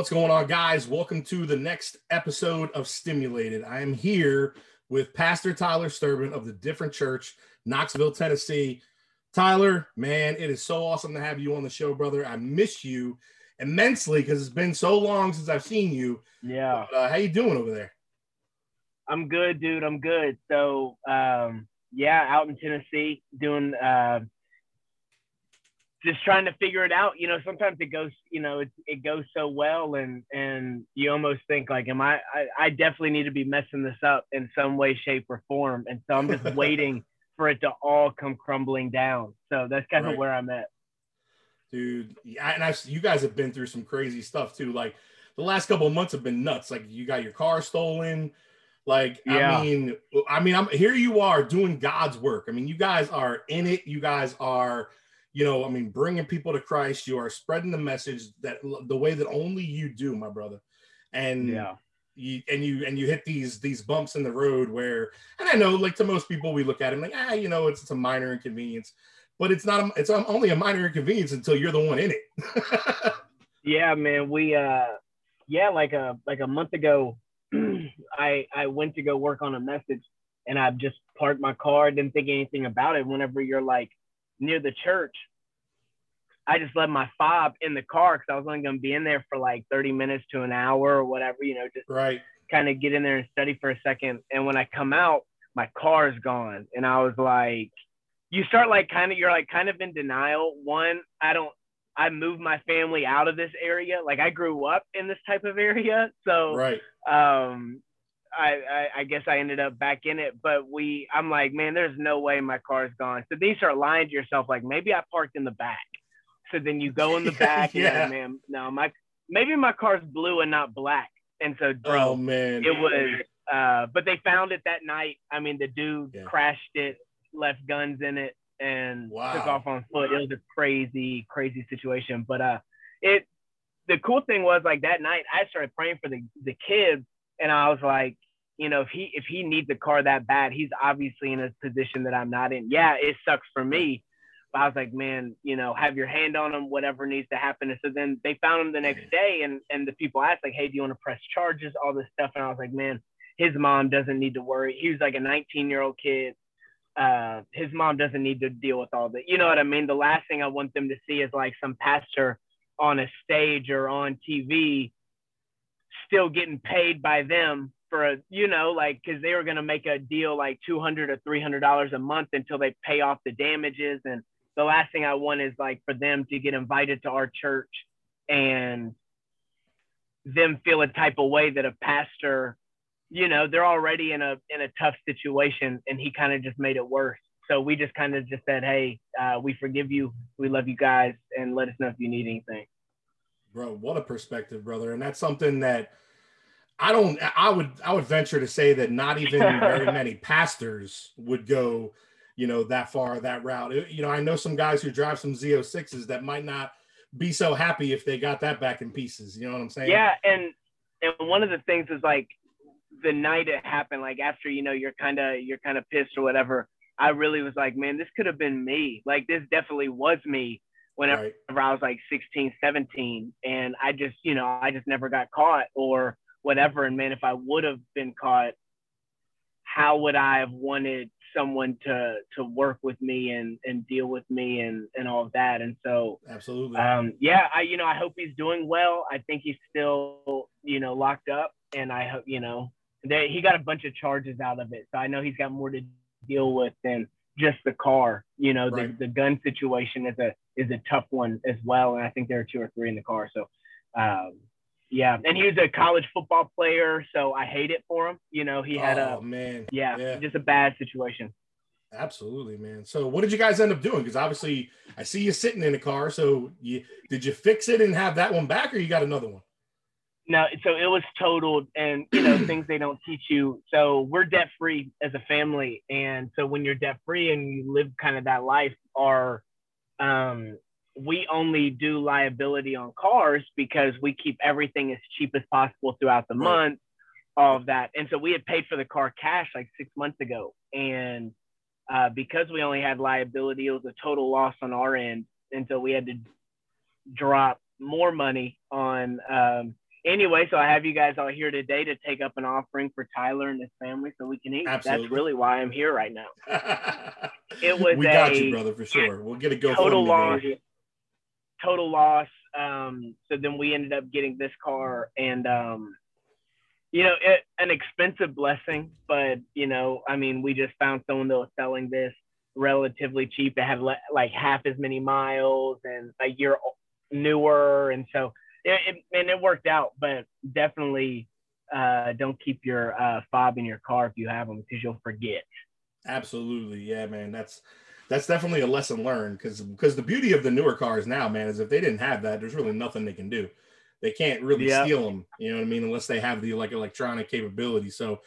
What's going on, guys? Welcome to the next episode of Stimulated. I am here with Pastor Tyler Sturban of the Different Church, Knoxville, Tennessee. Tyler, man, it is so awesome to have you on the show, brother. I miss you immensely because it's been so long since I've seen you. Yeah. But, uh, how you doing over there? I'm good, dude. I'm good. So, um, yeah, out in Tennessee doing uh, just trying to figure it out. You know, sometimes it goes, you know, it, it goes so well and, and you almost think like, am I, I, I definitely need to be messing this up in some way, shape or form. And so I'm just waiting for it to all come crumbling down. So that's kind of Right. where I'm at. Dude, yeah, and I, you guys have been through some crazy stuff too. Like the last couple of months have been nuts. Like you got your car stolen. Like Yeah. I mean, I mean, I'm here. You are doing God's work. I mean, you guys are in it. You guys are, you know, I mean, bringing people to Christ. You are spreading the message that the way that only you do, my brother. And Yeah. you and you and you hit these these bumps in the road where and I know like to most people we look at it like ah you know it's, it's a minor inconvenience but it's not a, it's only a minor inconvenience until you're the one in it Yeah, man. We uh yeah, like a like a month ago, I I went to go work on a message and I just parked my car, didn't think anything about it. Whenever you're like near the church, I just left my fob in the car because I was only gonna be in there for like 30 minutes to an hour or whatever, you know, just right kind of get in there and study for a second. And when I come out, my car is gone. And I was like, you start like kind of, you're like kind of in denial. One, I don't, I moved my family out of this area. Like I grew up in this type of area. So, right um, I, I, I guess I ended up back in it, but we, I'm like, man, there's no way my car's gone. So then you start lying to yourself, like maybe I parked in the back. So then you go in the back, Yeah. like, man, no, my, maybe my car's blue and not black. And so, bro, oh man it was uh but they found it that night i mean the dude Yeah. crashed it left guns in it and Wow. took off on foot it was a crazy crazy situation but uh it the cool thing was like that night i started praying for the the kid and i was like you know if he if he needs a car that bad he's obviously in a position that i'm not in yeah it sucks for me but I was like, man, you know, have your hand on him, whatever needs to happen. And so then they found him the next day, and and the people asked like, hey, do you want to press charges, all this stuff? And I was like, man, his mom doesn't need to worry. He was like a 19 year old kid. Uh, his mom doesn't need to deal with all that. You know what I mean? The last thing I want them to see is like some pastor on a stage or on TV still getting paid by them for a, you know, like, cause they were going to make a deal like 200 or $300 a month until they pay off the damages. And the last thing I want is like for them to get invited to our church and them feel a type of way that a pastor, you know, they're already in a in a tough situation and he kind of just made it worse. So we just kind of just said, hey, uh, we forgive you, we love you guys, and let us know if you need anything. Bro what a perspective brother and that's something that i don't i would i would venture to say that not even very many pastors would go you know that far that route you know i know some guys who drive some z06s that might not be so happy if they got that back in pieces you know what i'm saying Yeah, and and one of the things is like the night it happened, like after you know you're kind of you're kind of pissed or whatever. I really was like, man, this could have been me. Like this definitely was me whenever right I was like 16, 17, and I just you know I just never got caught or whatever. And man, if I would have been caught, how would I have wanted someone to to work with me and and deal with me and and all of that? And so absolutely um, yeah, I you know I hope he's doing well. I think he's still you know locked up, and I hope you know that he got a bunch of charges out of it. So I know he's got more to deal with than just the car. You know, Right. the the gun situation is a is a tough one as well, and I think there are two or three in the car. So. Um, yeah, and he was a college football player, so I hate it for him. You know, he had oh a man yeah, yeah. just a bad situation. absolutely man so what did you guys end up doing because obviously i see you sitting in a car so you did you fix it and have that one back or you got another one No, so it was totaled, and you know things they don't teach you. So we're debt free as a family, and so when you're debt free and you live kind of that life, our um, we only do liability on cars because we keep everything as cheap as possible throughout the Right. month, all of that. And so we had paid for the car cash like six months ago, and uh, because we only had liability, it was a total loss on our end, and so we had to drop more money on um, anyway, so I have you guys all here today to take up an offering for Tyler and his family so we can eat. Absolutely. That's really why I'm here right now. it was we got a you, brother, for sure. We'll get a go. total loss. Total loss. Um, so then we ended up getting this car, and um, you know, it, an expensive blessing, but you know, I mean, we just found someone that was selling this relatively cheap. It had le- like half as many miles and a year newer, and so it, it and it worked out. But definitely, uh, don't keep your uh, fob in your car if you have them because you'll forget. Absolutely, yeah, man. That's that's definitely a lesson learned because because the beauty of the newer cars now, man, is if they didn't have that, there's really nothing they can do. They can't really Yeah. steal them, you know what I mean, unless they have the like electronic capability. So,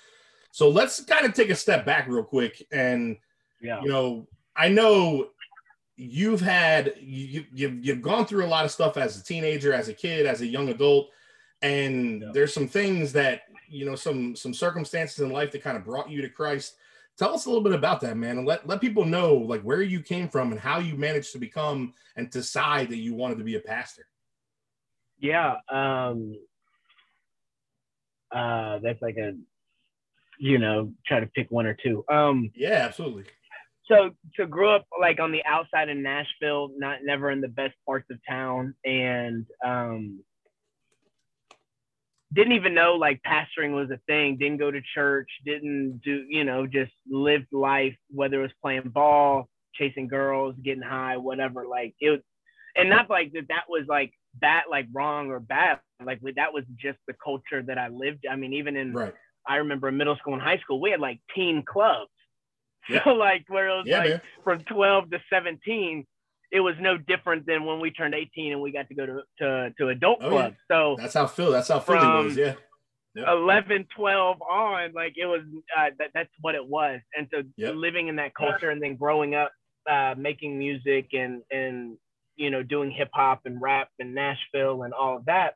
so let's kind of take a step back real quick, and Yeah. you know, I know you've had you you've you've gone through a lot of stuff as a teenager, as a kid, as a young adult, and Yeah. there's some things that you know some some circumstances in life that kind of brought you to Christ tell us a little bit about that man and let, let people know like where you came from and how you managed to become and decide that you wanted to be a pastor Yeah. Um, uh, that's like a, you know, try to pick one or two. Um, yeah absolutely so to grow up like on the outside of Nashville, not never in the best parts of town, and um, didn't even know like pastoring was a thing. Didn't go to church. Didn't do you know just lived life whether it was playing ball, chasing girls, getting high, whatever. Like it was, and not like that. That was like bad, like wrong or bad. Like that was just the culture that I lived. I mean, even in right I remember in middle school and high school, we had like teen clubs. Yeah. So like where it was yeah like man from 12 to 17, it was no different than when we turned 18 and we got to go to to, to adult Oh, clubs. So that's how phil that's how philly was yeah 11, 12 on, like it was uh, that, that's what it was. And so Yep. living in that culture and then growing up uh, making music and and you know doing hip hop and rap in Nashville and all of that.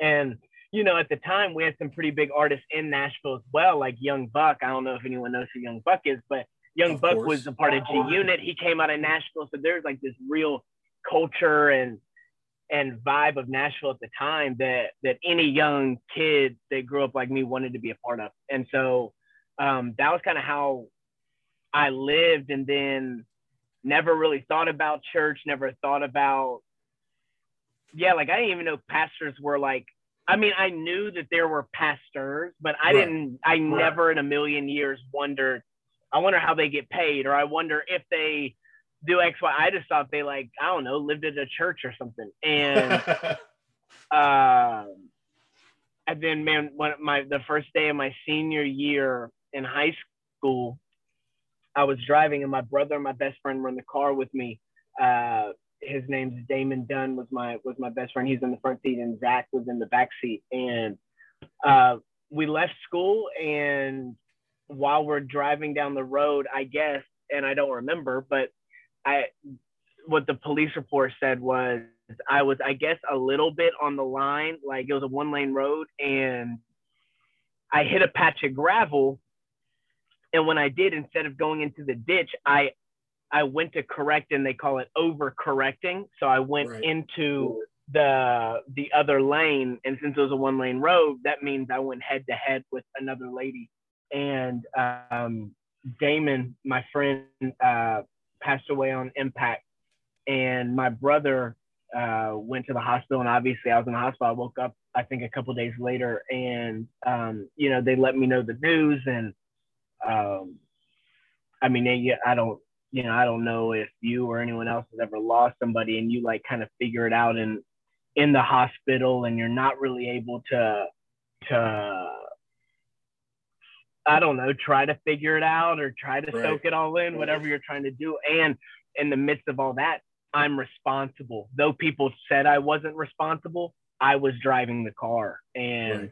And you know, at the time we had some pretty big artists in Nashville as well, like Young Buck. I don't know if anyone knows who Young Buck is, but Young Of Buck course. was a part of G Unit. He came out of Nashville, so there's like this real culture and and vibe of Nashville at the time that that any young kid that grew up like me wanted to be a part of. And so um, that was kind of how I lived, and then never really thought about church. Never thought about yeah, like I didn't even know pastors were like. I mean, I knew that there were pastors, but I Right. didn't. I never in a million years wondered. I wonder how they get paid, or I wonder if they do X, Y. I just thought they like I don't know lived at a church or something. And um, and then man, when my the first day of my senior year in high school, I was driving and my brother and my best friend were in the car with me. Uh, his name's Damon Dunn was my was my best friend. He's in the front seat and Zach was in the back seat. And uh, we left school and while we're driving down the road, I guess, and I don't remember, but I what the police report said was I was, I guess, a little bit on the line, like it was a one lane road, and I hit a patch of gravel. And when I did, instead of going into the ditch, I I went to correct, and they call it over correcting. So I went Right. into the the other lane, and since it was a one lane road, that means I went head to head with another lady. And um, Damon, my friend, uh, passed away on impact, and my brother uh, went to the hospital. And obviously, I was in the hospital. I woke up, I think, a couple days later, and um, you know, they let me know the news. And um, I mean, they, I don't, you know, I don't know if you or anyone else has ever lost somebody, and you like kind of figure it out in in the hospital, and you're not really able to to I don't know, try to figure it out or try to Right. soak it all in, whatever you're trying to do. And in the midst of all that, I'm responsible. Though people said I wasn't responsible, I was driving the car. And Right.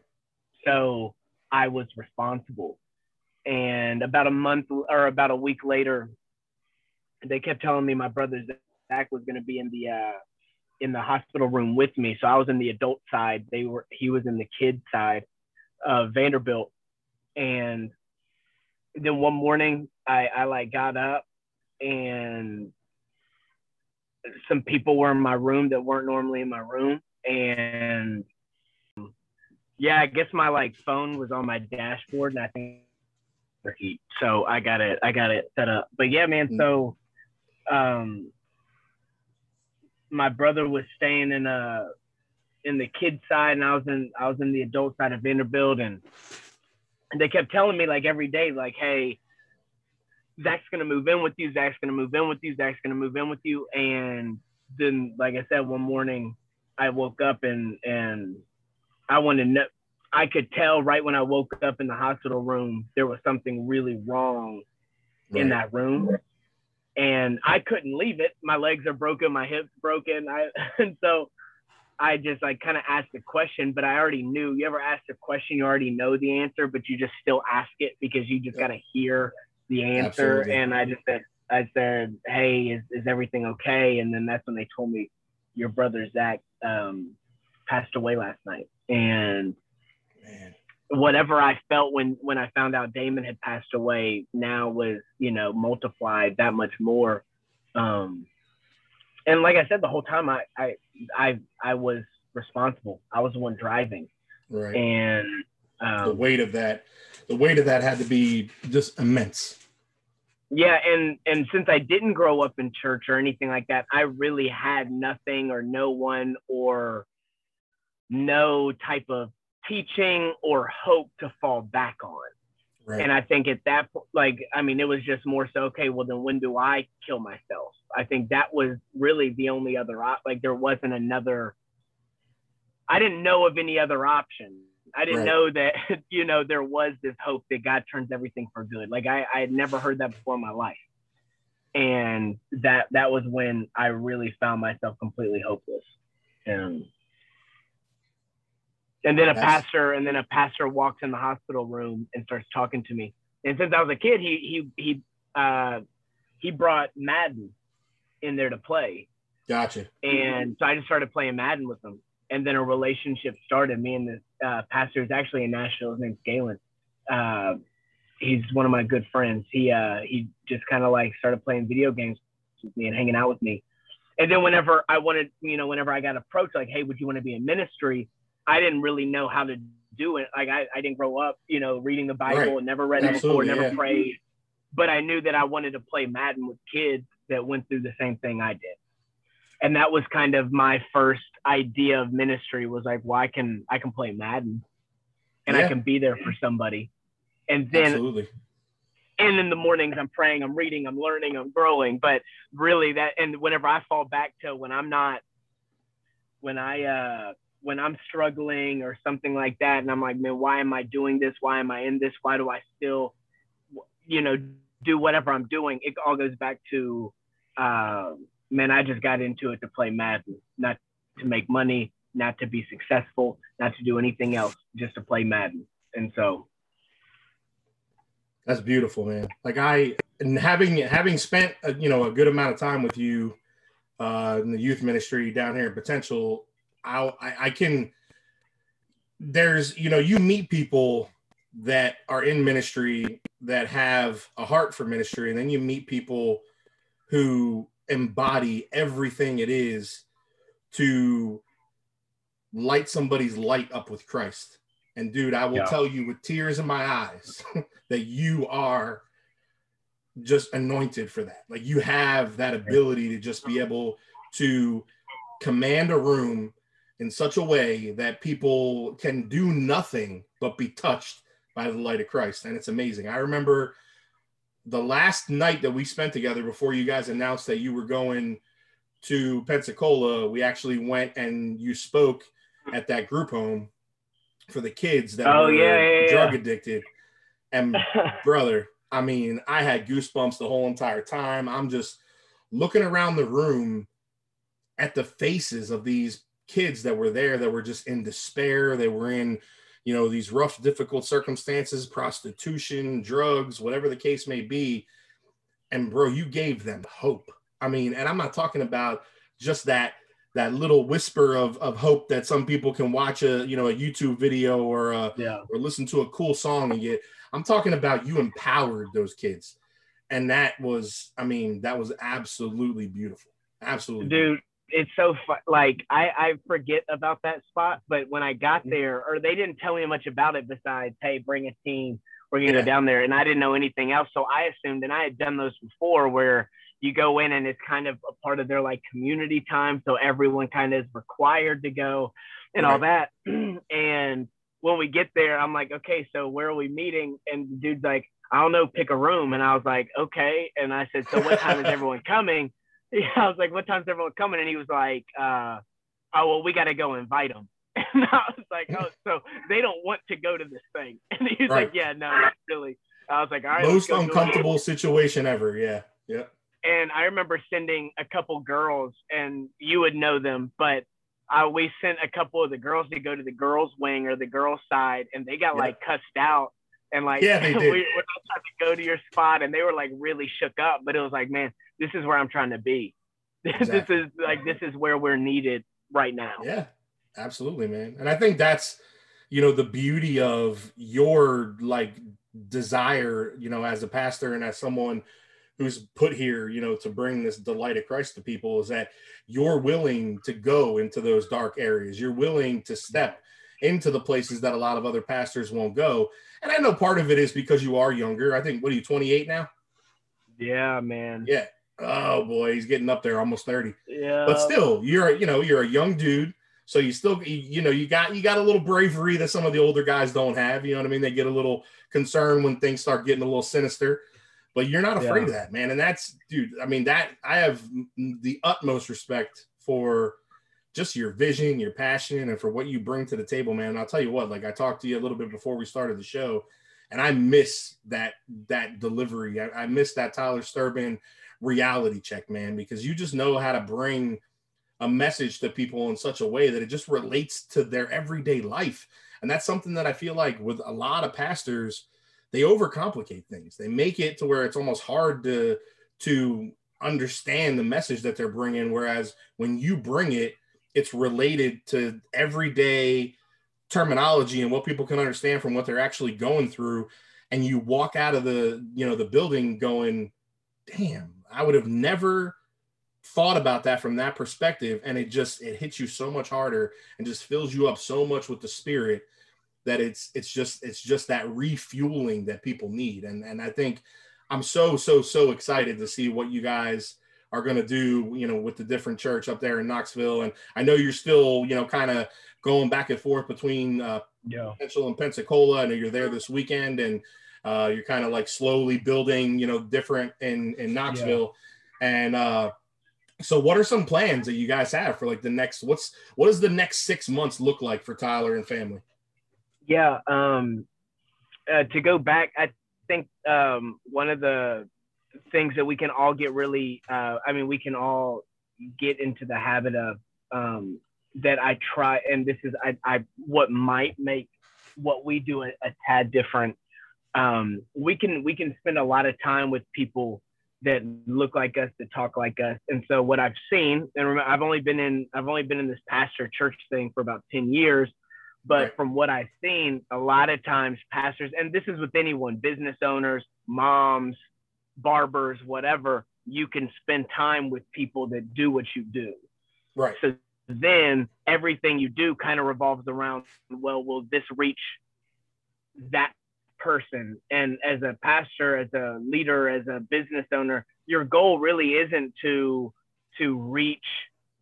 so I was responsible. And about a month or about a week later, they kept telling me my brother Zach was going to be in the uh, in the hospital room with me. So I was in the adult side. They were he was in the kid side of Vanderbilt. And then one morning I, I like got up and some people were in my room that weren't normally in my room. And Yeah, I guess my like phone was on my dashboard, and I think. So I got it. I got it set up. But yeah, man. So, um, my brother was staying in a in the kid side, and I was in I was in the adult side of Vanderbilt, and and they kept telling me like every day, like, hey, Zach's gonna move in with you. Zach's gonna move in with you. Zach's gonna move in with you. And then, like I said, one morning I woke up and and I wanted to know. I could tell right when I woke up in the hospital room there was something really wrong right. in that room, and I couldn't leave it. My legs are broken, my hips broken. I and so I just like kind of asked the question, but I already knew. You ever ask a question, you already know the answer, but you just still ask it because you just yeah. gotta hear the answer. Absolutely. And I just said, I said, "Hey, is is everything okay?" And then that's when they told me, "Your brother Zach um, passed away last night." And Man. whatever I felt when when I found out Damon had passed away now was you know multiplied that much more. Um, and like I said, the whole time I I I I was responsible. I was the one driving. Right. And um, the weight of that, the weight of that had to be just immense. Yeah, and and since I didn't grow up in church or anything like that, I really had nothing or no one or no type of teaching or hope to fall back on. Right. And I think at that point, like I mean it was just more so okay well then when do I kill myself? I think that was really the only other op- like there wasn't another I didn't know of any other option. I didn't right. know that you know there was this hope that God turns everything for good. Like I I had never heard that before in my life. And that that was when I really found myself completely hopeless. And and then a pastor, and then a pastor walks in the hospital room and starts talking to me. And since I was a kid, he he he uh, he brought Madden in there to play. Gotcha. And so I just started playing Madden with him, and then a relationship started. Me and the uh, pastor is actually in Nashville. His name's Galen. Uh, he's one of my good friends. He uh, he just kind of like started playing video games with me and hanging out with me. And then whenever I wanted, you know, whenever I got approached, like, hey, would you want to be in ministry? I didn't really know how to do it. Like I, I didn't grow up, you know, reading the Bible right. and never read it before, never yeah. prayed. But I knew that I wanted to play Madden with kids that went through the same thing I did. And that was kind of my first idea of ministry was like, well, I can I can play Madden and yeah. I can be there for somebody. And then Absolutely. and in the mornings I'm praying, I'm reading, I'm learning, I'm growing. But really that and whenever I fall back to when I'm not when I uh when I'm struggling or something like that, and I'm like, man, why am I doing this? Why am I in this? Why do I still, you know, do whatever I'm doing? It all goes back to, uh, man, I just got into it to play Madden, not to make money, not to be successful, not to do anything else, just to play Madden. And so, that's beautiful, man. Like I, and having having spent a, you know a good amount of time with you uh, in the youth ministry down here in Potential, I, I can there's you know you meet people that are in ministry that have a heart for ministry and then you meet people who embody everything it is to light somebody's light up with Christ. And dude, I will yeah. tell you with tears in my eyes that you are just anointed for that. Like you have that ability to just be able to command a room in such a way that people can do nothing but be touched by the light of Christ. And it's amazing. I remember the last night that we spent together before you guys announced that you were going to Pensacola, we actually went and you spoke at that group home for the kids that oh, were yeah, yeah, drug yeah. addicted. And brother, I mean, I had goosebumps the whole entire time. I'm just looking around the room at the faces of these kids that were there that were just in despair. They were in, you know, these rough, difficult circumstances, prostitution, drugs, whatever the case may be. And bro, you gave them hope. I mean, and I'm not talking about just that that little whisper of, of hope that some people can watch a you know a YouTube video or uh, yeah. or listen to a cool song and get. I'm talking about you empowered those kids, and that was I mean that was absolutely beautiful, absolutely, dude. It's so fun. Like I, I forget about that spot, but when I got Mm-hmm. there, or they didn't tell me much about it besides, hey, bring a team, we're gonna Yeah. go down there, and I didn't know anything else. So I assumed, and I had done those before, where you go in and it's kind of a part of their like community time, so everyone kind of is required to go, and all that. and when we get there, I'm like, okay, so where are we meeting? And the dude's like, I don't know, pick a room. And I was like, okay. And I said, so what time is everyone coming? Yeah, I was like, what time's everyone coming? And he was like, uh, oh, well, we got to go invite them. And I was like, oh, so they don't want to go to this thing. And he was Right. like, yeah, no, not really. I was like, all right. Most go do it." uncomfortable situation ever. Yeah. Yeah. And I remember sending a couple girls, and you would know them, but uh, we sent a couple of the girls to go to the girls' wing or the girls' side, and they got Yeah. like cussed out. And like, Yeah, they did. we, we're not trying to go to your spot, and they were like really shook up. But it was like, man, this is where I'm trying to be. Exactly. this is like this is where we're needed right now. Yeah, absolutely, man. And I think that's, you know, the beauty of your like desire, you know, as a pastor and as someone who's put here, you know, to bring this delight of Christ to people is that you're willing to go into those dark areas. You're willing to step into the places that a lot of other pastors won't go. And I know part of it is because you are younger. I think, what are you, 28 now? Yeah, man. Yeah. Oh boy, he's getting up there, almost 30 Yeah. but still you're you know you're a young dude so you still you, you know you got you got a little bravery that some of the older guys don't have you know what i mean they get a little concerned when things start getting a little sinister but you're not afraid Yeah. of that man and that's dude i mean that i have the utmost respect for just your vision your passion and for what you bring to the table man and i'll tell you what like i talked to you a little bit before we started the show and i miss that that delivery i, I miss that tyler sturban reality check man because you just know how to bring a message to people in such a way that it just relates to their everyday life. And that's something that I feel like with a lot of pastors, they overcomplicate things. They make it to where it's almost hard to to understand the message that they're bringing whereas when you bring it, it's related to everyday terminology and what people can understand from what they're actually going through and you walk out of the, you know, the building going, "Damn, I would have never thought about that from that perspective. And it just it hits you so much harder and just fills you up so much with the spirit that it's it's just it's just that refueling that people need. And and I think I'm so so so excited to see what you guys are going to do you know with the different church up there in Knoxville. And I know you're still you know kind of going back and forth between uh yeah. Potential and Pensacola. I know you're there this weekend and uh you're kind of like slowly building you know different in in Knoxville and uh so what are some plans that you guys have for like the next what's what does the next six months look like for Tyler and family? Yeah. Um, uh, to go back, I think um, one of the things that we can all get really, uh, I mean, we can all get into the habit of um, that I try, and this is I, I what might make what we do a, a tad different. Um, we can we can spend a lot of time with people that look like us, that talk like us, and so what I've seen, and remember, I've only been in I've only been in this pastor church thing for about ten years, but from what I've seen, a lot of times pastors, and this is with anyone, business owners, moms, barbers, whatever, you can spend time with people that do what you do. Right. So then everything you do kind of revolves around well will this reach that person and as a pastor as a leader as a business owner your goal really isn't to to reach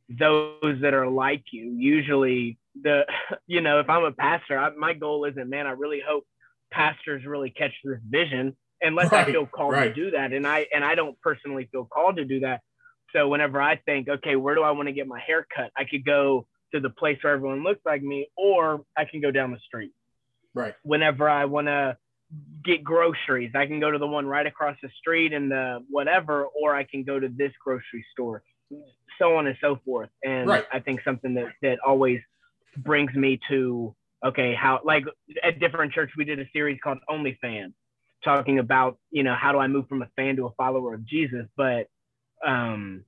those that are like you usually the you know if i'm a pastor I, my goal isn't man i really hope pastors really catch this vision unless i feel called right. to do that and i and i don't personally feel called to do that so whenever I think, okay, where do I want to get my hair cut? I could go to the place where everyone looks like me, or I can go down the street. Right. Whenever I want to get groceries, I can go to the one right across the street and the whatever, or I can go to this grocery store, so on and so forth. And Right. I think something that that always brings me to okay, how like at different church we did a series called Only Fan, talking about you know how do I move from a fan to a follower of Jesus, but um,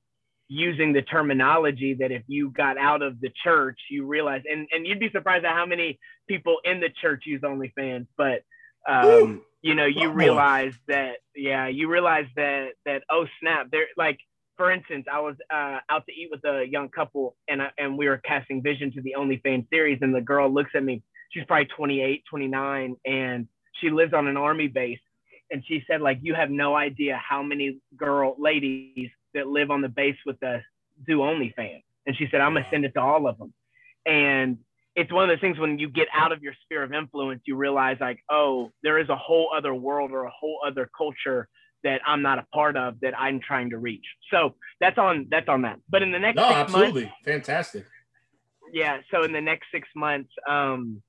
using the terminology that if you got out of the church, you realize, and, and you'd be surprised at how many people in the church use OnlyFans, but um, you know, you realize that, yeah, you realize that, that, oh snap, they're like, for instance, I was uh, out to eat with a young couple, and I, and we were casting vision to the OnlyFans series, and the girl looks at me. She's probably 28, 29, and she lives on an army base. And she said, like, you have no idea how many girl ladies that live on the base with us do OnlyFans. And she said, I'm gonna send it to all of them. And it's one of those things when you get out of your sphere of influence, you realize like, oh, there is a whole other world or a whole other culture that I'm not a part of that I'm trying to reach. So that's on that's on that. But in the next no, absolutely months, fantastic. Yeah. So in the next six months, um,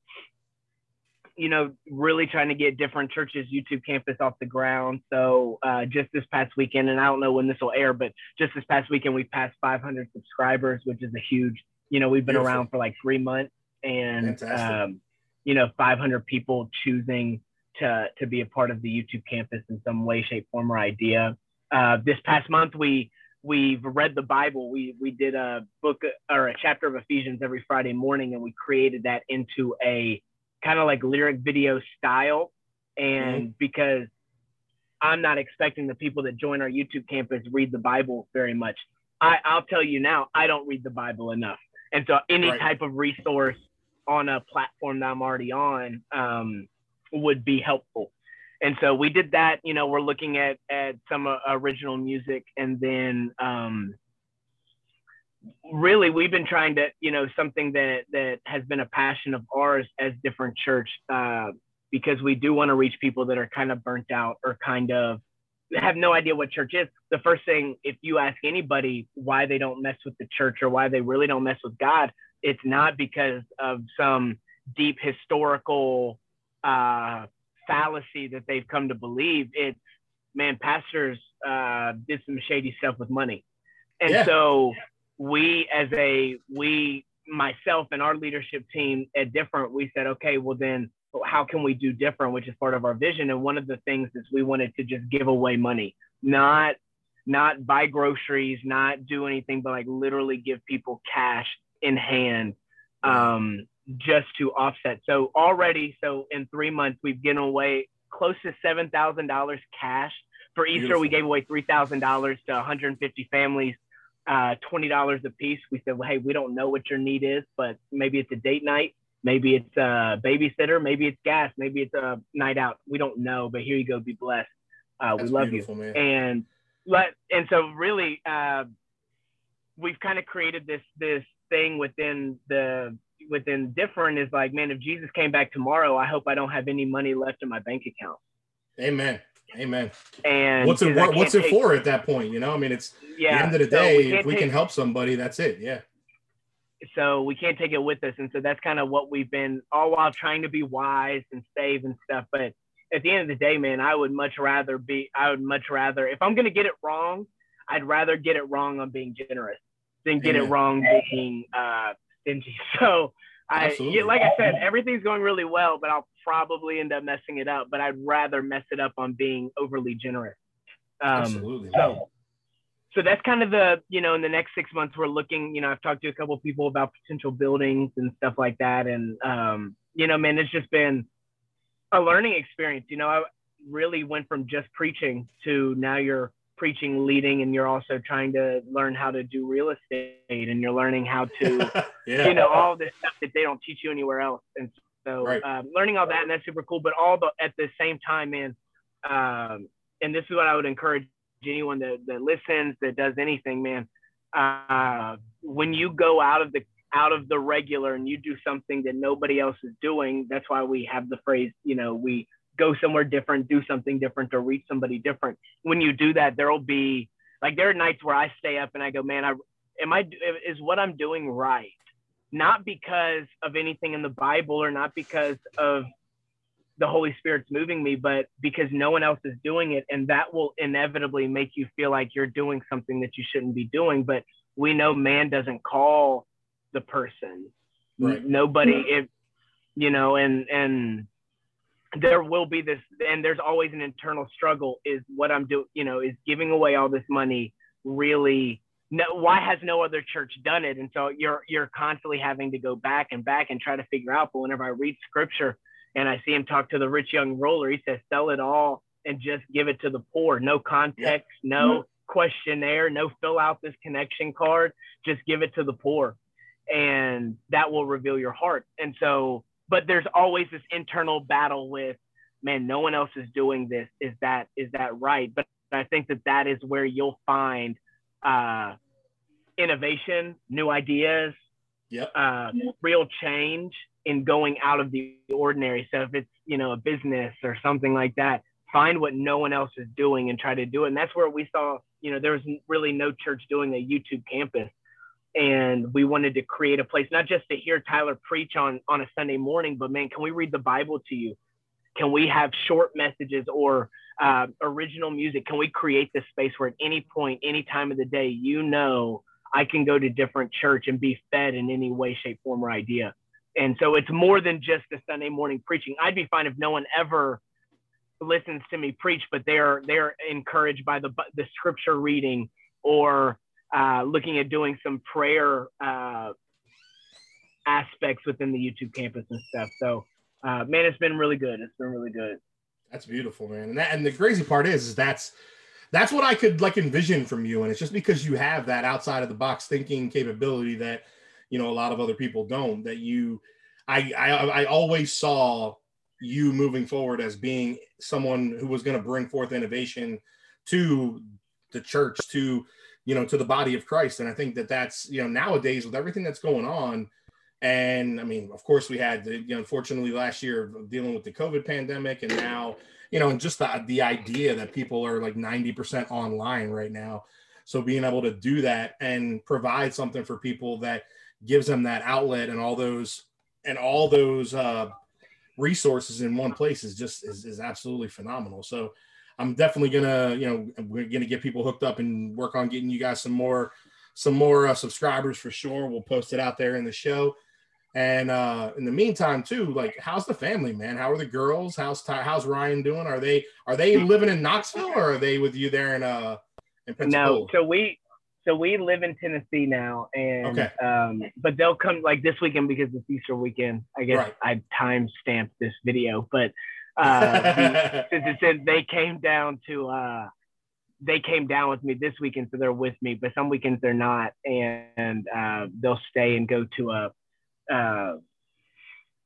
you know, really trying to get different churches YouTube campus off the ground. So uh, just this past weekend, and I don't know when this will air, but just this past weekend we passed 500 subscribers, which is a huge. You know, we've been Beautiful. around for like three months, and um, you know, 500 people choosing to to be a part of the YouTube campus in some way, shape, form, or idea. Uh, this past month, we we've read the Bible. We we did a book or a chapter of Ephesians every Friday morning, and we created that into a kind of like lyric video style. And mm-hmm. because I'm not expecting the people that join our YouTube campus read the Bible very much. I, I'll tell you now, I don't read the Bible enough. And so any right. type of resource on a platform that I'm already on, um, would be helpful. And so we did that. You know, we're looking at at some uh, original music, and then um, really we've been trying to, you know, something that that has been a passion of ours as different church, uh, because we do want to reach people that are kind of burnt out or kind of have no idea what church is. The first thing, if you ask anybody why they don't mess with the church or why they really don't mess with God, it's not because of some deep historical uh, fallacy that they've come to believe. It's man, pastors uh, did some shady stuff with money, and yeah. so we, as a we, myself and our leadership team at Different, we said, okay, well then, how can we do different, which is part of our vision. And one of the things is we wanted to just give away money, not not buy groceries, not do anything, but like literally give people cash in hand. Um, just to offset. So already, so in three months, we've given away close to seven thousand dollars cash. For Easter, Beautiful. we gave away three thousand dollars to 150 families, uh, twenty dollars a piece. We said, well, hey, we don't know what your need is, but maybe it's a date night, maybe it's a babysitter, maybe it's gas, maybe it's a night out. We don't know, but here you go, be blessed. Uh, we love you, man. and let and so really, uh, we've kind of created this this thing within the within different is like, man, if Jesus came back tomorrow, I hope I don't have any money left in my bank account. Amen. Amen. And what's it what's it take, for at that point? You know, I mean, it's yeah, the end of the day. we if we take, can help somebody, that's it. Yeah. So we can't take it with us, and so that's kind of what we've been all while trying to be wise and save and stuff. But at the end of the day, man, I would much rather be. I would much rather if I'm gonna get it wrong, I'd rather get it wrong on being generous than get Amen. it wrong being uh, stingy. So I, yeah, like I said, everything's going really well, but I'll probably end up messing it up. But I'd rather mess it up on being overly generous. Um, Absolutely. So, so that's kind of the, you know, in the next six months, we're looking, you know, I've talked to a couple of people about potential buildings and stuff like that. And, um, you know, man, it's just been a learning experience. You know, I really went from just preaching to now you're preaching leading and you're also trying to learn how to do real estate and you're learning how to yeah. you know all this stuff that they don't teach you anywhere else and so right. um, learning all that and that's super cool but all the at the same time man um, and this is what i would encourage anyone that, that listens that does anything man uh, when you go out of the out of the regular and you do something that nobody else is doing that's why we have the phrase you know we go somewhere different, do something different, or reach somebody different. When you do that, there will be like there are nights where I stay up and I go, man, I am I is what I'm doing right? Not because of anything in the Bible or not because of the Holy Spirit's moving me, but because no one else is doing it, and that will inevitably make you feel like you're doing something that you shouldn't be doing. But we know man doesn't call the person. Right. Nobody, if you know, and and there will be this and there's always an internal struggle is what i'm doing you know is giving away all this money really no, why has no other church done it? And so you're you're constantly having to go back and back and try to figure out. But whenever i read scripture and i see him talk to the rich young ruler he says sell it all and just give it to the poor. No context no mm-hmm. questionnaire, no fill out this connection card, just give it to the poor. And that will reveal your heart. And so, but there's always this internal battle with, man, no one else is doing this. Is that is that right? But I think that that is where you'll find uh, innovation, new ideas, yep. uh, real change in going out of the ordinary. So if it's you know a business or something like that, find what no one else is doing and try to do it. And that's where we saw, you know, there was really no church doing a YouTube campus. And we wanted to create a place, not just to hear Tyler preach on, on a Sunday morning, but man, can we read the Bible to you? Can we have short messages or uh, original music? Can we create this space where at any point, any time of the day, you know, I can go to different church and be fed in any way, shape, form, or idea. And so it's more than just a Sunday morning preaching. I'd be fine if no one ever listens to me preach, but they're they're encouraged by the the scripture reading or uh, looking at doing some prayer uh, aspects within the YouTube campus and stuff. So, uh, man, it's been really good. It's been really good. That's beautiful, man. And that, and the crazy part is, is that's that's what I could like envision from you. And it's just because you have that outside of the box thinking capability that you know a lot of other people don't. That you, I I, I always saw you moving forward as being someone who was going to bring forth innovation to the church to you know to the body of christ and i think that that's you know nowadays with everything that's going on and i mean of course we had the, you know unfortunately last year dealing with the covid pandemic and now you know and just the, the idea that people are like 90% online right now so being able to do that and provide something for people that gives them that outlet and all those and all those uh resources in one place is just is, is absolutely phenomenal. So I'm definitely gonna, you know, we're gonna get people hooked up and work on getting you guys some more, some more uh, subscribers for sure. We'll post it out there in the show. And uh, in the meantime, too, like, how's the family, man? How are the girls? How's Ty, how's Ryan doing? Are they are they living in Knoxville or are they with you there in uh in Pensacola? No, so we so we live in Tennessee now, and okay. um, but they'll come like this weekend because it's Easter weekend. I guess right. I time stamped this video, but uh, since it said they came down to uh, they came down with me this weekend, so they're with me. But some weekends they're not, and uh, they'll stay and go to a. Uh,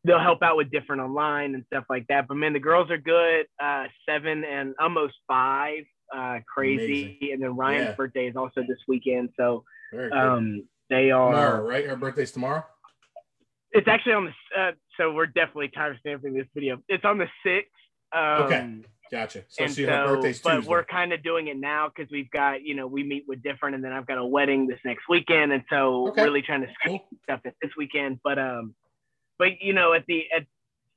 they'll help out with different online and stuff like that. But man, the girls are good. Uh, seven and almost five uh, crazy. Amazing. And then Ryan's yeah. birthday is also this weekend. So um, they are tomorrow, right? Her birthday's tomorrow. It's actually on the. Uh, so we're definitely time stamping this video. It's on the sixth. Um, okay. Gotcha. So, so her birthday's but Tuesday. we're kind of doing it now because we've got, you know, we meet with different, and then I've got a wedding this next weekend, and so okay. really trying to cool. stuff this weekend. But um, but you know, at the at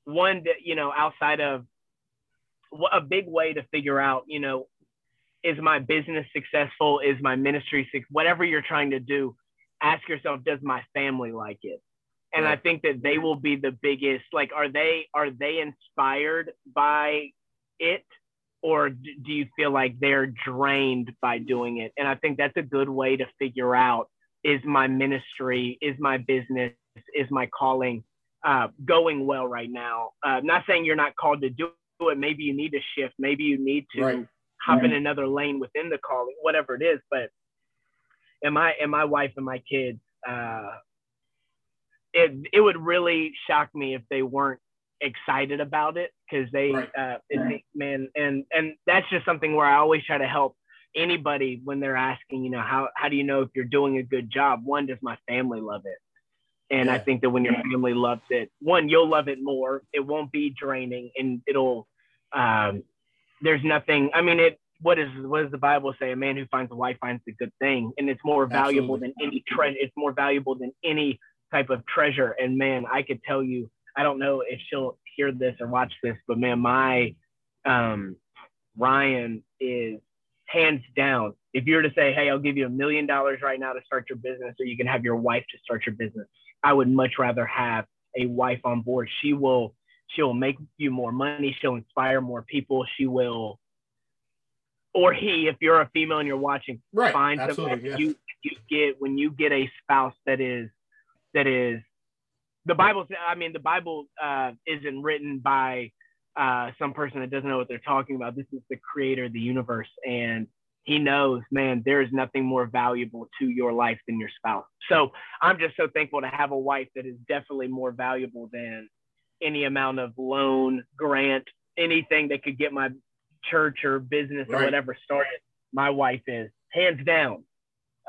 one, you know, outside of a big way to figure out, you know, is my business successful? Is my ministry whatever you're trying to do? Ask yourself, does my family like it? And right. I think that they will be the biggest. Like, are they are they inspired by it, or do you feel like they're drained by doing it? And I think that's a good way to figure out: is my ministry, is my business, is my calling uh, going well right now? Uh, not saying you're not called to do it. Maybe you need to shift. Maybe you need to. Right hop in another lane within the calling, whatever it is. But and my and my wife and my kids, uh, it it would really shock me if they weren't excited about it because they right. uh it, man and and that's just something where I always try to help anybody when they're asking, you know, how how do you know if you're doing a good job? One, does my family love it? And yeah. I think that when your family loves it, one, you'll love it more. It won't be draining and it'll um, there's nothing. I mean, it. What is what does the Bible say? A man who finds a wife finds a good thing, and it's more valuable Absolutely. than any treasure. It's more valuable than any type of treasure. And man, I could tell you, I don't know if she'll hear this or watch this, but man, my um, Ryan is hands down. If you were to say, "Hey, I'll give you a million dollars right now to start your business, or you can have your wife to start your business," I would much rather have a wife on board. She will she'll make you more money she'll inspire more people she will or he if you're a female and you're watching right find Absolutely, yeah. you you get when you get a spouse that is that is the bible i mean the bible uh, isn't written by uh, some person that doesn't know what they're talking about this is the creator of the universe and he knows, man, there is nothing more valuable to your life than your spouse. So I'm just so thankful to have a wife that is definitely more valuable than any amount of loan, grant, anything that could get my church or business right. or whatever started. My wife is hands down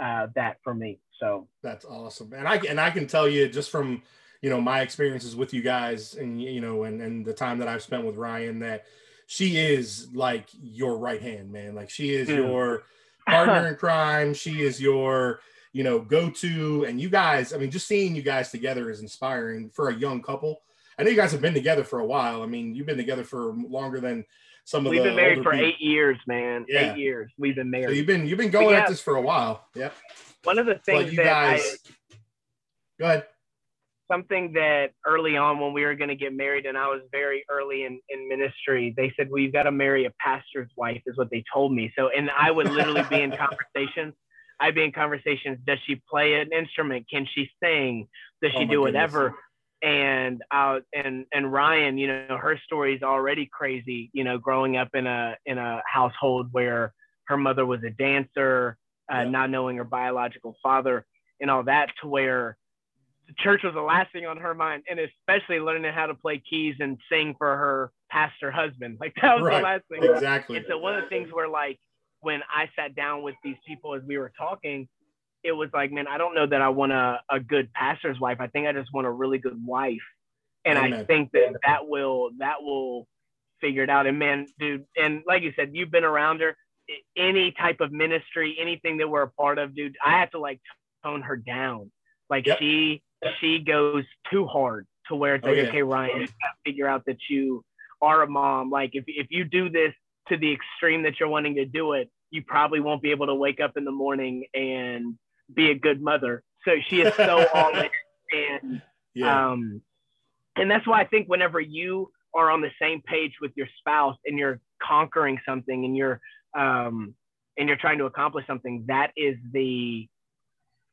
uh, that for me. So that's awesome, and I and I can tell you just from you know my experiences with you guys and you know and and the time that I've spent with Ryan that she is like your right hand man. Like she is mm. your partner in crime. She is your you know go to and you guys i mean just seeing you guys together is inspiring for a young couple. I know you guys have been together for a while. I mean you've been together for longer than some of we've the been married for people. eight years man. Yeah. eight years. We've been married so you've been you've been going yeah, at this for a while. Yep one of the things you guys I, go ahead something that early on when we were going to get married and I was very early in, in ministry, they said, well, you've got to marry a pastor's wife is what they told me. So, and I would literally be in conversations. I'd be in conversations. Does she play an instrument? Can she sing? Does she oh do whatever? Goodness. And uh, and and Ryan, you know, her story is already crazy. You know, growing up in a in a household where her mother was a dancer, uh, yeah. not knowing her biological father, and all that, to where the church was the last thing on her mind, and especially learning how to play keys and sing for her pastor husband. Like that was right. the last thing. Exactly. And so one of the things where like when I sat down with these people as we were talking, it was like, man, I don't know that I want a, a good pastor's wife. I think I just want a really good wife. And Amen. I think that that will that will figure it out. And man, dude, and like you said, you've been around her. Any type of ministry, anything that we're a part of, dude, I have to like tone her down. Like yep. she she goes too hard to where it's oh, like, yeah. okay, Ryan, you figure out that you are a mom. Like if, if you do this to the extreme that you're wanting to do it, you probably won't be able to wake up in the morning and be a good mother. So she is so all in. And yeah. um and that's why I think whenever you are on the same page with your spouse and you're conquering something and you're um and you're trying to accomplish something, that is the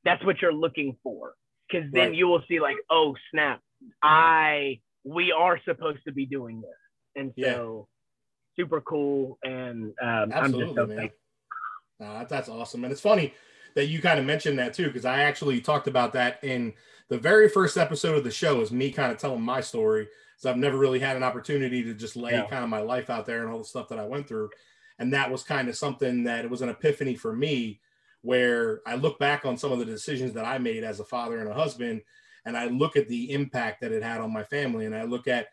that's what you're looking for because then right. you will see like, oh snap, I we are supposed to be doing this, and so yeah. super cool. And um, Absolutely, I'm just man. Uh, that's awesome, and it's funny that you kind of mentioned that too, because I actually talked about that in the very first episode of the show. Is me kind of telling my story, so I've never really had an opportunity to just lay yeah. kind of my life out there and all the stuff that I went through, and that was kind of something that it was an epiphany for me where I look back on some of the decisions that I made as a father and a husband, and I look at the impact that it had on my family, and I look at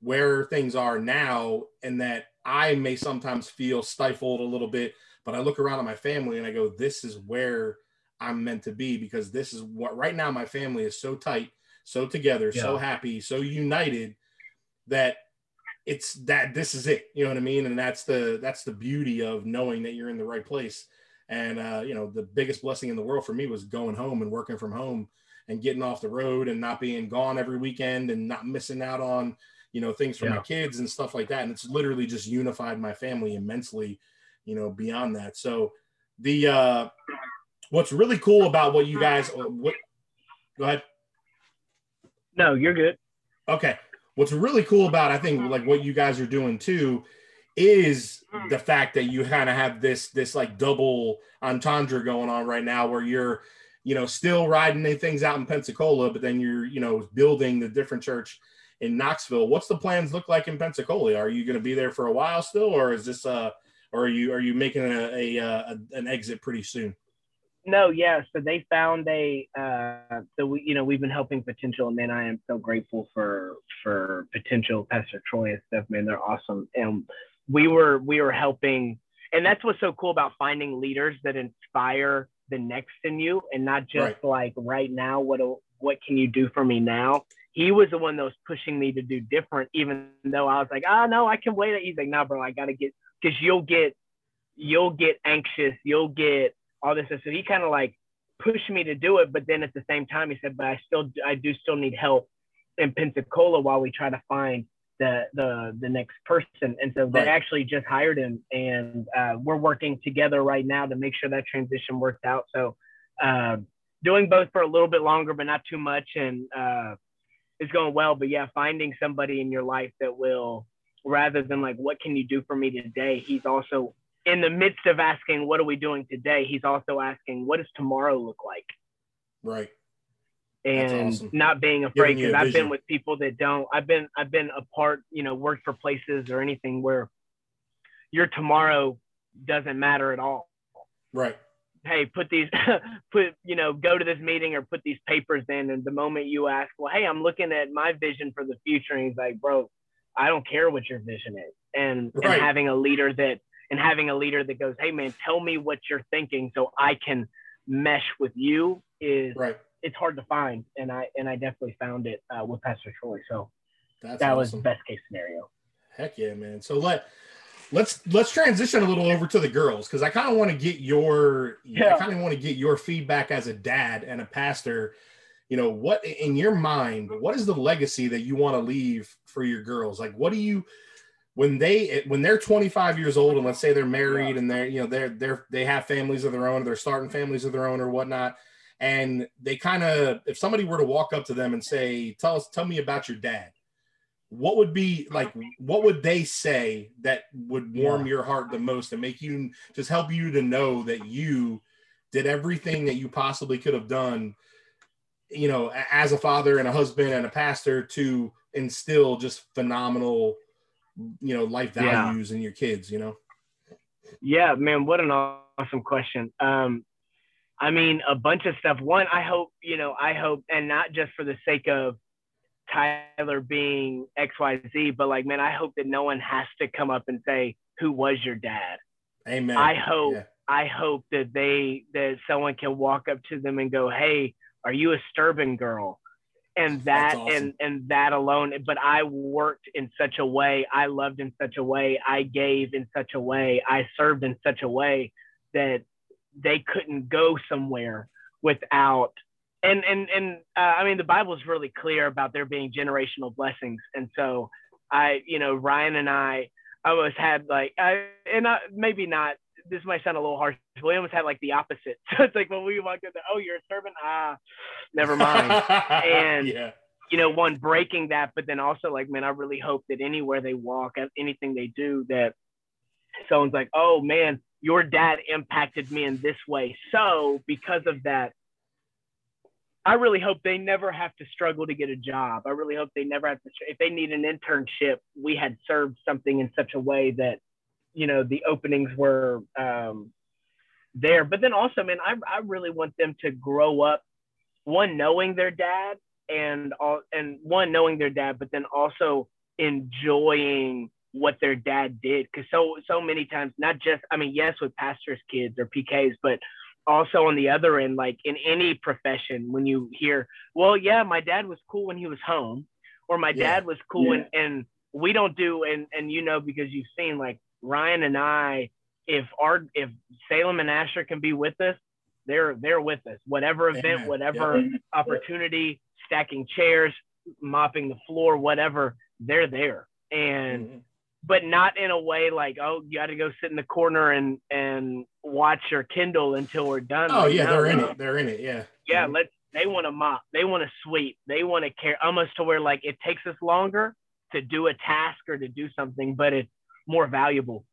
where things are now, and that I may sometimes feel stifled a little bit, but I look around at my family and I go, this is where I'm meant to be because this is what right now my family is so tight, so together, yeah. so happy, so united that it's that this is it you know what i mean and that's the that's the beauty of knowing that you're in the right place and uh, you know, the biggest blessing in the world for me was going home and working from home and getting off the road and not being gone every weekend and not missing out on you know things for yeah. my kids and stuff like that. And it's literally just unified my family immensely. You know, beyond that. So the uh, what's really cool about what you guys uh, what go ahead. No, you're good. Okay. What's really cool about I think like what you guys are doing too is mm. the fact that you kind of have this this like double entendre going on right now where you're you know still riding things out in pensacola but then you're you know building the different church in knoxville. What's the plans look like in pensacola? Are you going to be there for a while still or is this uh or are you are you making a, a, a an exit pretty soon no yeah so they found a uh so we you know we've been helping potential and man i am so grateful for for potential pastor troy and stuff man they're awesome. And we were we were helping and that's what's so cool about finding leaders that inspire the next in you and not just right. like right now what what can you do for me now? He was the one that was pushing me to do different even though i was like oh no i can wait. He's like no nah, bro i gotta get because you'll get you'll get anxious you'll get all this so he kind of like pushed me to do it but then at the same time he said but i still i do still need help in pensacola while we try to find the the the next person. And so they right. actually just hired him and uh, we're working together right now to make sure that transition works out. So uh, doing both for a little bit longer but not too much and uh, it's going well. But yeah finding somebody in your life that will rather than like what can you do for me today? He's also in the midst of asking, what are we doing today? He's also asking, what does tomorrow look like? Right. And awesome. not being afraid because I've been with people that don't. I've been I've been a part, you know, worked for places or anything where your tomorrow doesn't matter at all. Right. Hey, put these, put you know, go to this meeting or put these papers in. And the moment you ask, well, hey, I'm looking at my vision for the future, and he's like, bro, I don't care what your vision is. And Right. and having a leader that and having a leader that goes, hey man, tell me what you're thinking so I can mesh with you is Right. it's hard to find. And I and I definitely found it uh, with Pastor Troy. So That's that was awesome. best case scenario. Heck yeah, man. So let let's let's transition a little over to the girls because I kind of want to get your yeah. I kind of want to get your feedback as a dad and a pastor. You know, what in your mind, what is the legacy that you want to leave for your girls? Like what do you when they when they're 25 years old and let's say they're married and they're you know they're they're they have families of their own, they're starting families of their own or whatnot, and they kind of if somebody were to walk up to them and say, Tell us, tell me about your dad what would be like what would they say that would warm your heart the most and make you just help you to know that you did everything that you possibly could have done you know as a father and a husband and a pastor to instill just phenomenal you know life Yeah. values in your kids you know Yeah, man, what an awesome question. Um, I mean, a bunch of stuff. One, I hope, you know, I hope, and not just for the sake of Tyler being XYZ, but like, man, I hope that no one has to come up and say, Who was your dad? amen I hope, Yeah. I hope that they, that someone can walk up to them and go, Hey, are you a Sturban girl? And that, awesome. and, and that alone, but I worked in such a way, I loved in such a way, I gave in such a way, I served in such a way that they couldn't go somewhere without and and and uh, I mean the Bible is really clear about there being generational blessings, and so I you know Ryan and I almost had like I and I, maybe not this might sound a little harsh, but we almost had like the opposite. So it's like when we walked in, the, oh you're a servant, ah, never mind. And- yeah you know, one breaking that, but then also like, man, I really hope that anywhere they walk, anything they do, that someone's like, oh man, your dad impacted me in this way. So because of that, I really hope they never have to struggle to get a job. I really hope they never have to, if they need an internship, we had served something in such a way that, you know, the openings were um, there. But then also, man, I, I really want them to grow up, one, knowing their dad and all and one knowing their dad but then also enjoying what their dad did because so so many times not just i mean yes with pastors kids or pks but also on the other end like in any profession when you hear well yeah my dad was cool when he was home or my Yeah. dad was cool and and we don't do and and you know because you've seen like ryan and i if our if salem and asher can be with us they're they're with us whatever event whatever opportunity, stacking chairs, mopping the floor, whatever, they're there. And Mhm. but not in a way like, oh, you got to go sit in the corner and and watch your Kindle until we're done. oh Like, yeah no, they're in it they're in it yeah Yeah, Mhm. let's. They want to mop. They want to sweep. They want to care almost to where like it takes us longer to do a task or to do something, but it's more valuable.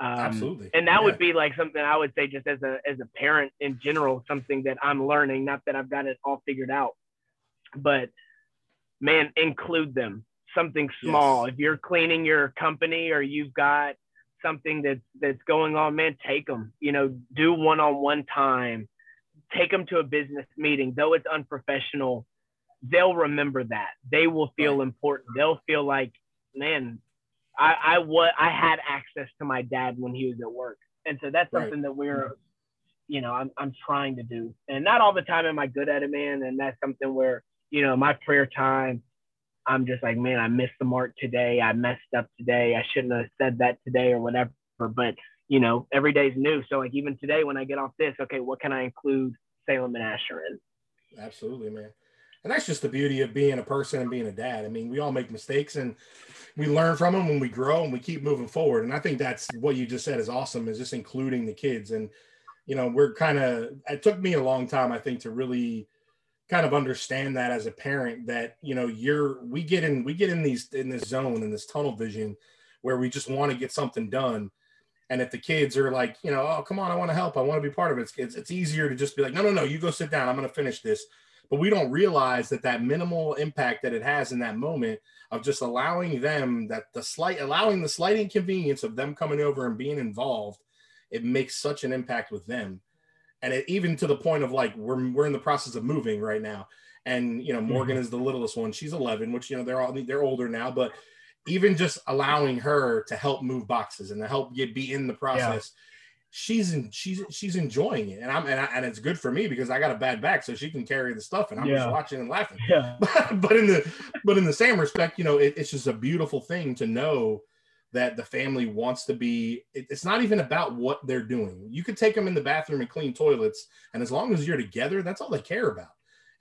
Um, absolutely and that Yeah. would be like something I would say just as a as a parent in general, something that I'm learning. Not that I've got it all figured out, but man, include them. Something small. Yes. If you're cleaning your company or you've got something that's that's going on, man, take them. You know, do one on one time. Take them to a business meeting, though it's unprofessional. They'll remember that. They will feel Right. important. They'll feel like, man, I I what I had access to my dad when he was at work, and so that's Right. something that we're, you know, I'm I'm trying to do, and not all the time am I good at it, man. And that's something where you know my prayer time, I'm just like, man, I missed the mark today. I messed up today. I shouldn't have said that today or whatever. But you know, every day's new. So like even today when I get off this, okay, what can I include Salem and Asher in? Absolutely, man. And that's just the beauty of being a person and being a dad. I mean, we all make mistakes and we learn from them when we grow and we keep moving forward. And I think that's what you just said is awesome is just including the kids. And, you know, we're kind of, it took me a long time, I think, to really kind of understand that as a parent that, you know, you're, we get in, we get in these, in this zone, in this tunnel vision where we just want to get something done. And if the kids are like, you know, oh, come on, I want to help. I want to be part of it. It's, it's, it's easier to just be like, no, no, no, you go sit down. I'm going to finish this. But we don't realize that that minimal impact that it has in that moment of just allowing them that the slight, allowing the slight inconvenience of them coming over and being involved, it makes such an impact with them. And it, even to the point of like, we're, we're in the process of moving right now. And, you know, Morgan mm-hmm. is the littlest one. She's 11, which, you know, they're all, they're older now, but even just allowing her to help move boxes and to help get be in the process. Yeah. She's in, she's she's enjoying it, and I'm and, I, and it's good for me because I got a bad back, so she can carry the stuff, and I'm yeah. just watching and laughing. Yeah. But, in the but in the same respect, you know, it, it's just a beautiful thing to know that the family wants to be it, it's not even about what they're doing you could take them in the bathroom and clean toilets and as long as you're together that's all they care about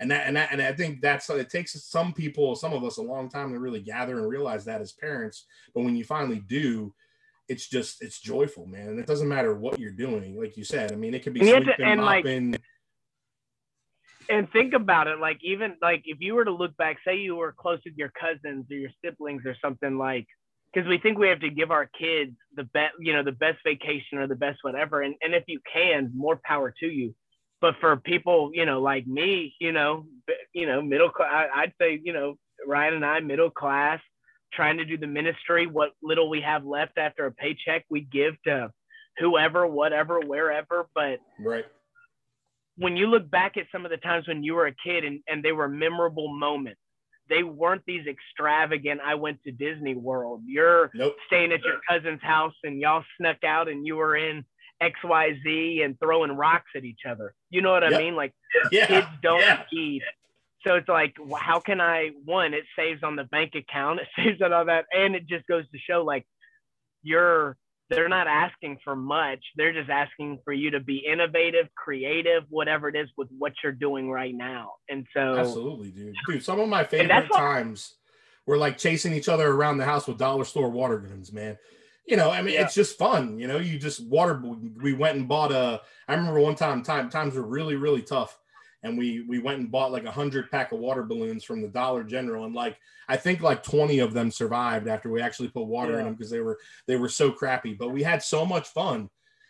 and that and that and I think that's it takes some people, some of us, a long time to really gather and realize that as parents. But when you finally do, it's just it's joyful, man. And it doesn't matter what you're doing, like you said. I mean, it could be sleeping, to, and. Like, and think about it, like even like if you were to look back, say you were close with your cousins or your siblings or something like because we think we have to give our kids the best, you know, the best vacation or the best whatever. And, and if you can, more power to you but for people, you know, like me, you know, you know, middle class, I'd say, you know, Ryan and I, middle class, trying to do the ministry. What little we have left after a paycheck, we give to whoever, whatever, wherever. But right when you look back at some of the times when you were a kid and, and they were memorable moments, they weren't these extravagant. I went to Disney World. You're nope. staying at your cousin's house and y'all snuck out and you were in XYZ and throwing rocks at each other. You know what yep. I mean? Like yeah. kids don't yeah. eat. So it's like, how can I, one, it saves on the bank account, it saves on all that. And it just goes to show like you're, they're not asking for much. They're just asking for you to be innovative, creative, whatever it is with what you're doing right now. And so, absolutely, dude. Dude, some of my favorite times were like chasing each other around the house with dollar store water guns, man you know, I mean, yeah. it's just fun. You know, you just water. We went and bought a. I remember one time, time times were really really tough, and we we went and bought like a hundred pack of water balloons from the Dollar General, and like I think like twenty of them survived after we actually put water yeah. in them because they were they were so crappy. But we had so much fun,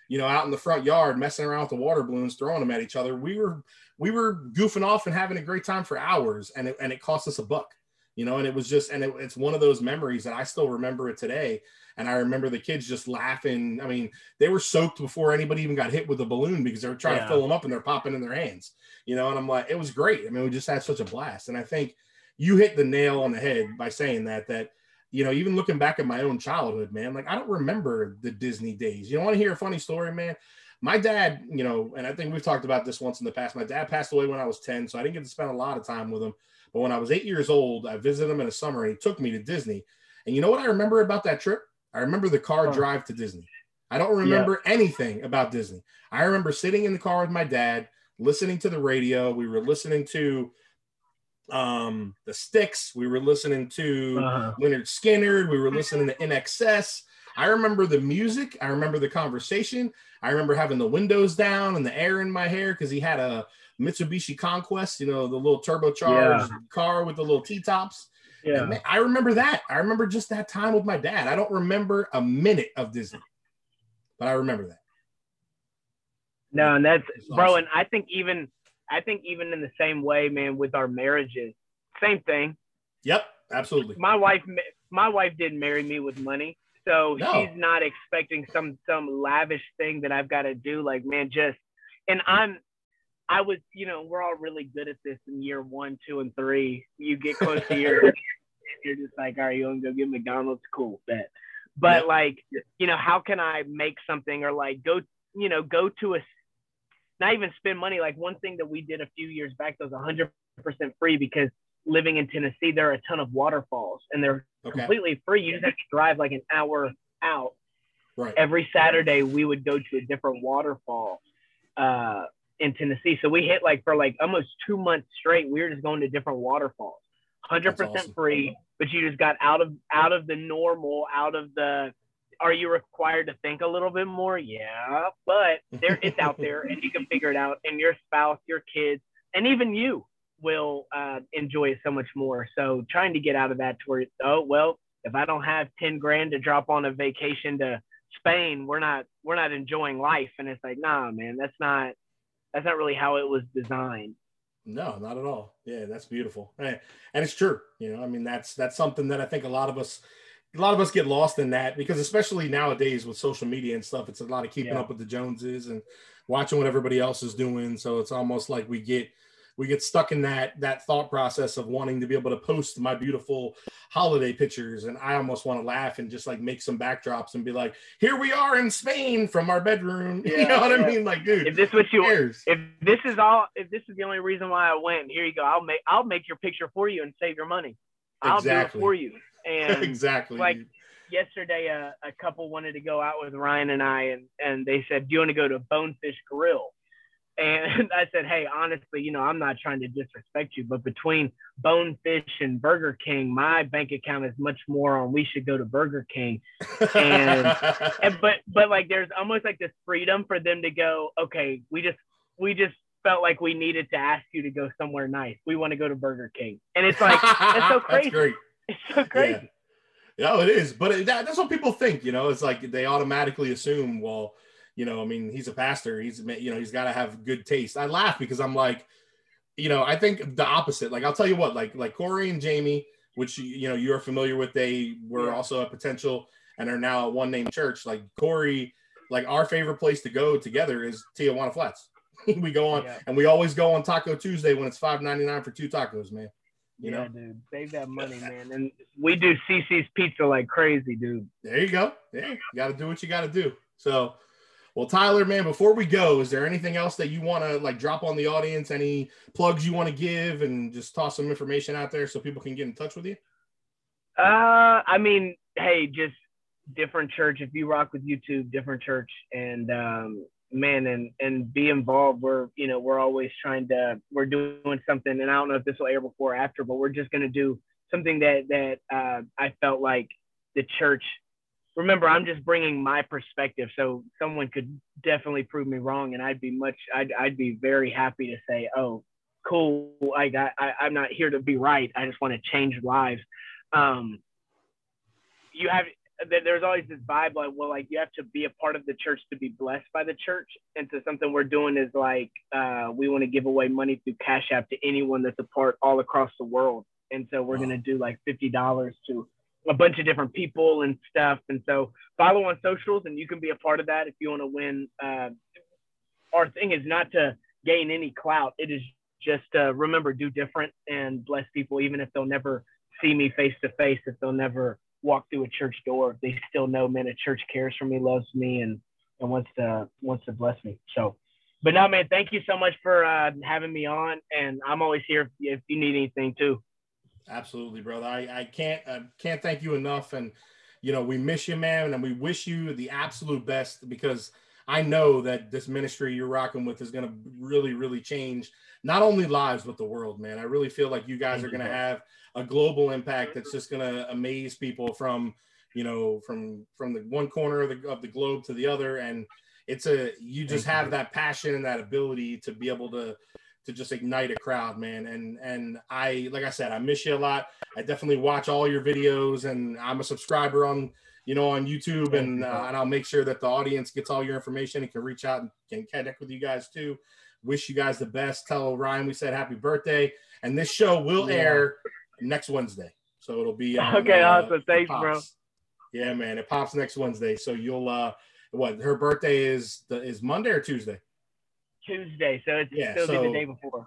you know, out in the front yard messing around with the water balloons, throwing them at each other. We were we were goofing off and having a great time for hours, and it, and it cost us a buck you know and it was just and it, it's one of those memories that i still remember it today and I remember the kids just laughing. I mean, they were soaked before anybody even got hit with a balloon because they were trying yeah. to fill them up and they're popping in their hands, you know. And I'm like, it was great. I mean, we just had such a blast. And I think you hit the nail on the head by saying that, that, you know, even looking back at my own childhood, man, like I don't remember the Disney days. You don't want to hear a funny story, man? My dad, you know, and I think we've talked about this once in the past. My dad passed away when I was 10, so I didn't get to spend a lot of time with him. But when I was eight years old, I visited him in the summer and he took me to Disney. And you know what I remember about that trip? I remember the car oh. drive to Disney. I don't remember yeah. anything about Disney. I remember sitting in the car with my dad, listening to the radio. We were listening to um, the Styx. We were listening to uh-huh. Lynyrd Skynyrd. We were listening to INXS. I remember the music. I remember the conversation. I remember having the windows down and the air in my hair because he had a Mitsubishi Conquest, you know, the little turbocharged yeah. car with the little T tops. Yeah. Man, I remember that. I remember just that time with my dad. I don't remember a minute of Disney, but I remember that. No, and that's bro, and I think even I think even in the same way, man, with our marriages, same thing. Yep, absolutely. My wife, my wife didn't marry me with money, so no. she's not expecting some some lavish thing that I've got to do. Like, man, just and I'm I was, you know, we're all really good at this in year one, two, and three. You get close to your, you're just like, all right, you want to go get McDonald's? Cool, bet. But yep. like, you know, how can I make something or like go, you know, go to a, not even spend money. Like one thing that we did a few years back that was 100% free because living in Tennessee, there are a ton of waterfalls and they're okay. completely free. You just have to drive like an hour out. Right. Every Saturday, we would go to a different waterfall. Uh, in Tennessee. So we hit like for like almost two months straight. We were just going to different waterfalls, hundred percent awesome. free. But you just got out of out of the normal, out of the. Are you required to think a little bit more? Yeah, but there it's out there, and you can figure it out. And your spouse, your kids, and even you will uh, enjoy it so much more. So trying to get out of that to where oh well, if I don't have ten grand to drop on a vacation to Spain, we're not we're not enjoying life. And it's like, nah, man, that's not that's not really how it was designed. No, not at all. Yeah, that's beautiful, and it's true. You know, I mean, that's that's something that I think a lot of us, a lot of us get lost in that because especially nowadays with social media and stuff, it's a lot of keeping yeah. up with the Joneses and watching what everybody else is doing. So it's almost like we get we get stuck in that that thought process of wanting to be able to post my beautiful holiday pictures and i almost want to laugh and just like make some backdrops and be like here we are in spain from our bedroom yeah, you know what yeah. i mean like dude if this what you cares? if this is all if this is the only reason why i went here you go i'll make i'll make your picture for you and save your money i'll exactly. do it for you and exactly like yesterday a, a couple wanted to go out with ryan and i and and they said do you want to go to bonefish grill and I said, hey, honestly, you know, I'm not trying to disrespect you, but between Bonefish and Burger King, my bank account is much more on we should go to Burger King. And, and but but like there's almost like this freedom for them to go, okay, we just we just felt like we needed to ask you to go somewhere nice. We want to go to Burger King. And it's like it's so crazy. That's. It's so crazy. Yeah. No, it is. But it, that, that's what people think, you know, it's like they automatically assume, well, you know, I mean, he's a pastor. He's you know, he's got to have good taste. I laugh because I'm like, you know, I think the opposite. Like I'll tell you what, like like Corey and Jamie, which you know you're familiar with, they were yeah. also a potential and are now a one name church. Like Corey, like our favorite place to go together is Tijuana Flats. we go on yeah. and we always go on Taco Tuesday when it's five ninety nine for two tacos, man. You yeah, know? dude, save that money, man. And we do Cicis pizza like crazy, dude. There you go. Yeah, you got to do what you got to do. So well, Tyler, man, before we go, is there anything else that you want to like drop on the audience? Any plugs you want to give and just toss some information out there so people can get in touch with you? Uh, I mean, hey, just different church. If you rock with YouTube, different church, and um, man, and and be involved. We're you know we're always trying to we're doing something, and I don't know if this will air before or after, but we're just gonna do something that that uh, I felt like the church remember i'm just bringing my perspective so someone could definitely prove me wrong and i'd be much i'd, I'd be very happy to say oh cool i got I, i'm not here to be right i just want to change lives um you have there's always this vibe like well like you have to be a part of the church to be blessed by the church and so something we're doing is like uh, we want to give away money through cash app to anyone that's a part all across the world and so we're wow. going to do like $50 to a bunch of different people and stuff. And so follow on socials and you can be a part of that if you want to win. Uh, our thing is not to gain any clout. It is just uh, remember, do different and bless people, even if they'll never see me face to face, if they'll never walk through a church door, they still know, man, a church cares for me, loves me, and, and wants to, wants to bless me. So, but no, man, thank you so much for uh, having me on. And I'm always here if, you need anything too. Absolutely, brother. I, I can't I can't thank you enough. And you know, we miss you, man, and we wish you the absolute best because I know that this ministry you're rocking with is gonna really, really change not only lives but the world, man. I really feel like you guys are gonna have a global impact that's just gonna amaze people from you know from from the one corner of the, of the globe to the other and it's a you just Thank have you. that passion and that ability to be able to to just ignite a crowd, man. And and I like I said, I miss you a lot. I definitely watch all your videos, and I'm a subscriber on you know on YouTube, and uh, and I'll make sure that the audience gets all your information and can reach out and can connect with you guys too. Wish you guys the best. Tell Ryan we said happy birthday, and this show will yeah. air next Wednesday, so it'll be on, okay. Uh, awesome, thanks, bro. Yeah, man, it pops next Wednesday, so you'll uh, what her birthday is the is Monday or Tuesday. Tuesday, so it's yeah, still so be the day before.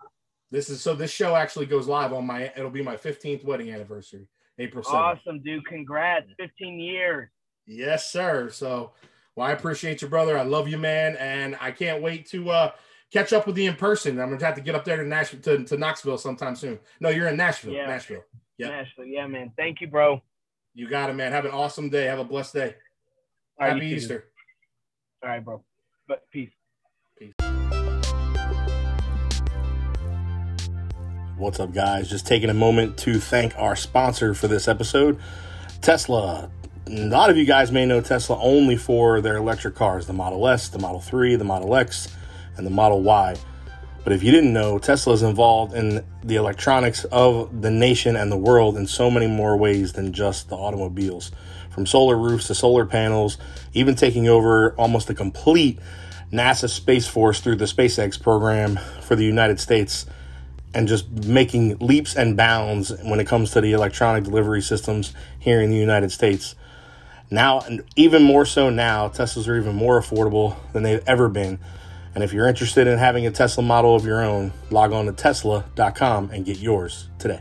This is so this show actually goes live on my it'll be my 15th wedding anniversary, April 7th. Awesome, dude. Congrats. 15 years. Yes, sir. So well, I appreciate you, brother. I love you, man. And I can't wait to uh catch up with you in person. I'm gonna have to get up there to Nashville to, to Knoxville sometime soon. No, you're in Nashville. Yeah. Nashville. Yeah. Nashville. Yeah, man. Thank you, bro. You got it, man. Have an awesome day. Have a blessed day. Happy Easter. All right, bro. But peace. peace. What's up, guys? Just taking a moment to thank our sponsor for this episode, Tesla. A lot of you guys may know Tesla only for their electric cars the Model S, the Model 3, the Model X, and the Model Y. But if you didn't know, Tesla is involved in the electronics of the nation and the world in so many more ways than just the automobiles. from solar roofs to solar panels, even taking over almost the complete NASA Space Force through the SpaceX program for the United States and just making leaps and bounds when it comes to the electronic delivery systems here in the United States. Now, and even more so now, Teslas are even more affordable than they've ever been. And if you're interested in having a Tesla model of your own, log on to tesla.com and get yours today.